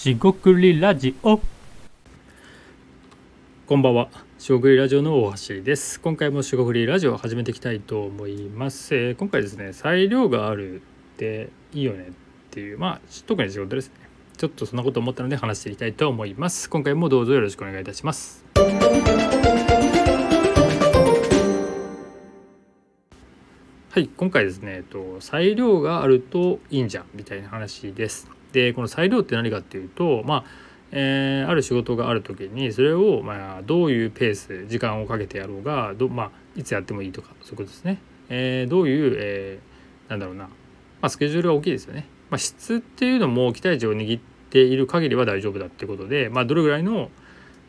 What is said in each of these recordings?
しごくりラジオ。こんばんは。しごくりラジオの大橋です。今回もしごくりラジオを始めていきたいと思います、えー今回ですね裁量があるっていいよねっていうまあ特に仕事ですね。ちょっとそんなこと思ったので話していきたいと思います。今回もどうぞよろしくお願いいたします。はい今回ですね、えっと、裁量があるといいんじゃんみたいな話です。でこの裁量って何かっていうとまあえーある仕事がある時にそれを、まあ、どういうペース時間をかけてやろうがど、まあ、いつやってもいいとかそういうことですね、えーどういう、えーなんだろうな、まあ、スケジュールが大きいですよね、まあ、質っていうのも期待値を握っている限りは大丈夫だっていうことで、まあ、どれぐらいの、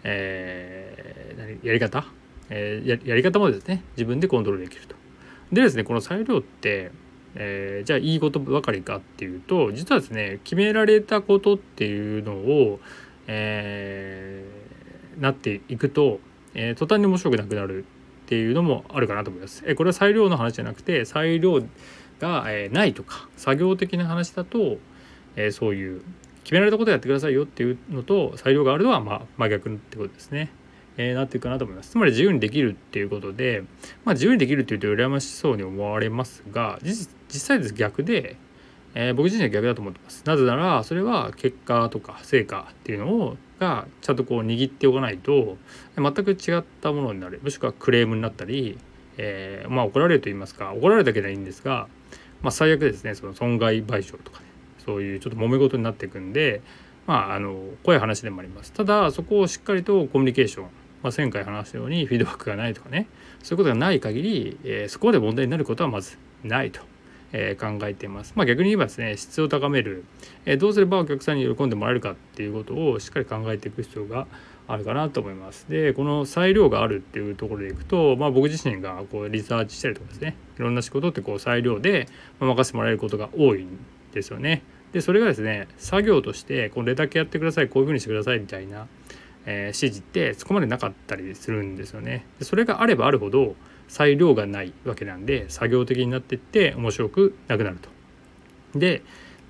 えーやり方、えーややり方もですね自分でコントロールできると。でですねこの裁量って、えーじゃあいいことばかりかっていうと実はですね決められたことっていうのを、えーなっていくと、えー途端に面白くなくなるっていうのもあるかなと思います。えーこれは裁量の話じゃなくて裁量が、えーないとか作業的な話だと、えーそういう決められたことやってくださいよっていうのと裁量があるのは、まあ、真逆ってことですね。えーなっていくかなと思います。つまり自由にできるっていうことで、まあ、自由にできるっていうと羨ましそうに思われますが実実際です逆で、えー僕自身は逆だと思ってます。なぜならそれは結果とか成果っていうのをがちゃんとこう握っておかないと全く違ったものになるもしくはクレームになったり、えーまあ怒られると言いますか怒られるだけではいいんですが、まあ、最悪ですねその損害賠償とかねそういうちょっと揉め事になっていくんでまああの怖い話でもあります。ただそこをしっかりとコミュニケーションまあ、前回話したようにフィードバックがないとかねそういうことがない限り、えーそこまで問題になることはまずないと、え考えています。まあ、逆に言えばですね質を高める、えどうすればお客さんに喜んでもらえるかっていうことをしっかり考えていく必要があるかなと思います。でこの裁量があるっていうところでいくと、まあ、僕自身がこうリサーチしたりとかですねいろんな仕事ってこう裁量で任せてもらえることが多いんですよね。でそれがですね作業としてこれだけやってくださいこういうふうにしてくださいみたいなえ指示ってそこまでなかったりするんですよね。でそれがあればあるほど裁量がないわけなんで作業的になってって面白くなくなると。で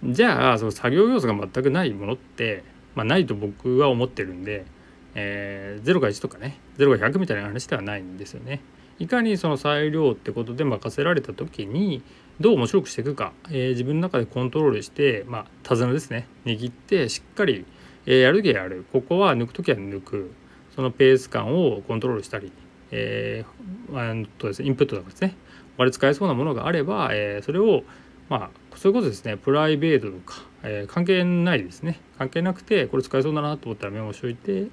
じゃあその作業要素が全くないものって、まあ、ないと僕は思ってるんで、えー0が1とかね0が100みたいな話ではないんですよね。いかにその裁量ってことで任せられた時にどう面白くしていくか、えー自分の中でコントロールしてまあ手綱ですね握ってしっかりえーやる時はやるここは抜く時は抜くそのペース感をコントロールしたり、えーとですね、インプットとかですね。他で使えそうなものがあれば、えーそれをまあそういうことですねプライベートとか、えー関係ないですね。関係なくてこれ使えそうだなと思ったらメモしておいて、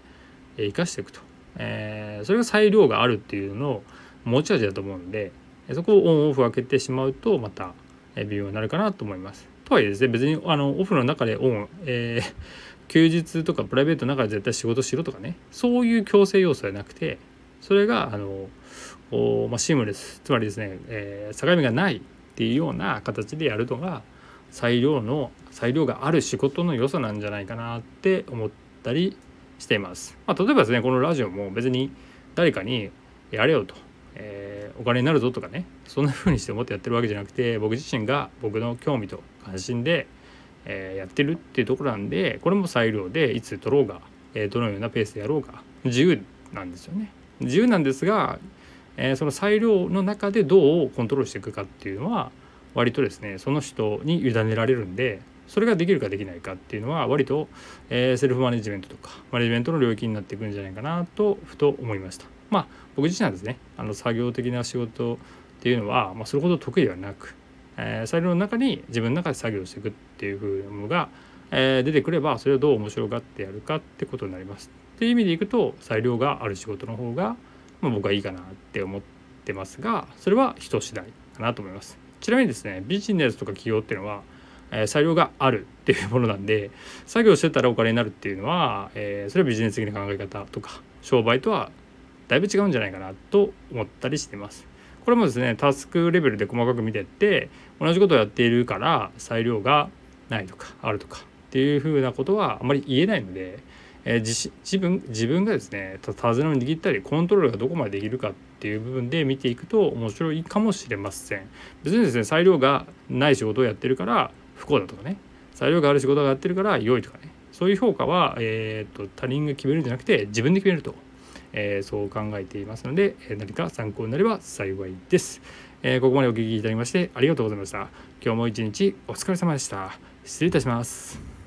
えー生かしていくと、えーそれが裁量があるっていうのの持ち味だと思うんでそこをオンオフ分けてしまうとまたえ微妙になるかなと思います。とはいえですね別にあのオフの中でオン、えー休日とかプライベートの中で絶対仕事しろとかねそういう強制要素じゃなくてそれがあのおまあ、シームレスつまりですね、えー境目がないっていうような形でやるのが裁量の裁量がある仕事の良さなんじゃないかなって思ったりしています。まあ、例えばですねこのラジオも別に誰かにやれよと、えーお金になるぞとかねそんな風にして思ってやってるわけじゃなくて僕自身が僕の興味と関心でえーやってるっていうところなんでこれも裁量でいつ取ろうが、えーどのようなペースでやろうが自由なんですよね。自由なんですが、えーその裁量の中でどうコントロールしていくかっていうのは割とですねその人に委ねられるんでそれができるかできないかっていうのは割と、えーセルフマネジメントとかマネジメントの領域になっていくんじゃないかなとふと思いました。まあ僕自身はですねあの作業的な仕事っていうのは、まあ、それほど得意ではなくえー裁量の中に自分の中で作業していくっていう風なものが、え出てくればそれをどう面白がってやるかってことになります。っていう意味でいくと裁量がある仕事の方が、まあ、僕はいいかなって思ってますがそれは人次第かなと思います。ちなみにですねビジネスとか企業っていうのは、えー裁量があるっていうものなんで作業してたらお金になるっていうのは、えーそれはビジネス的な考え方とか商売とはだいぶ違うんじゃないかなと思ったりしてます。これもですねタスクレベルで細かく見てって同じことをやっているから裁量がないとかあるとかっていうふうなことはあまり言えないので、えー、自自分自分がですね手綱を握ったりコントロールがどこまでできるかっていう部分で見ていくと面白いかもしれません。別にですね裁量がない仕事をやってるから不幸だとかね。裁量がある仕事をやってるから良いとかね。そういう評価は、えーと、他人が決めるんじゃなくて自分で決めると、えー、そう考えていますので何か参考になれば幸いです、えー、ここまでお聴きいただきましてありがとうございました。今日も一日お疲れ様でした。失礼いたします。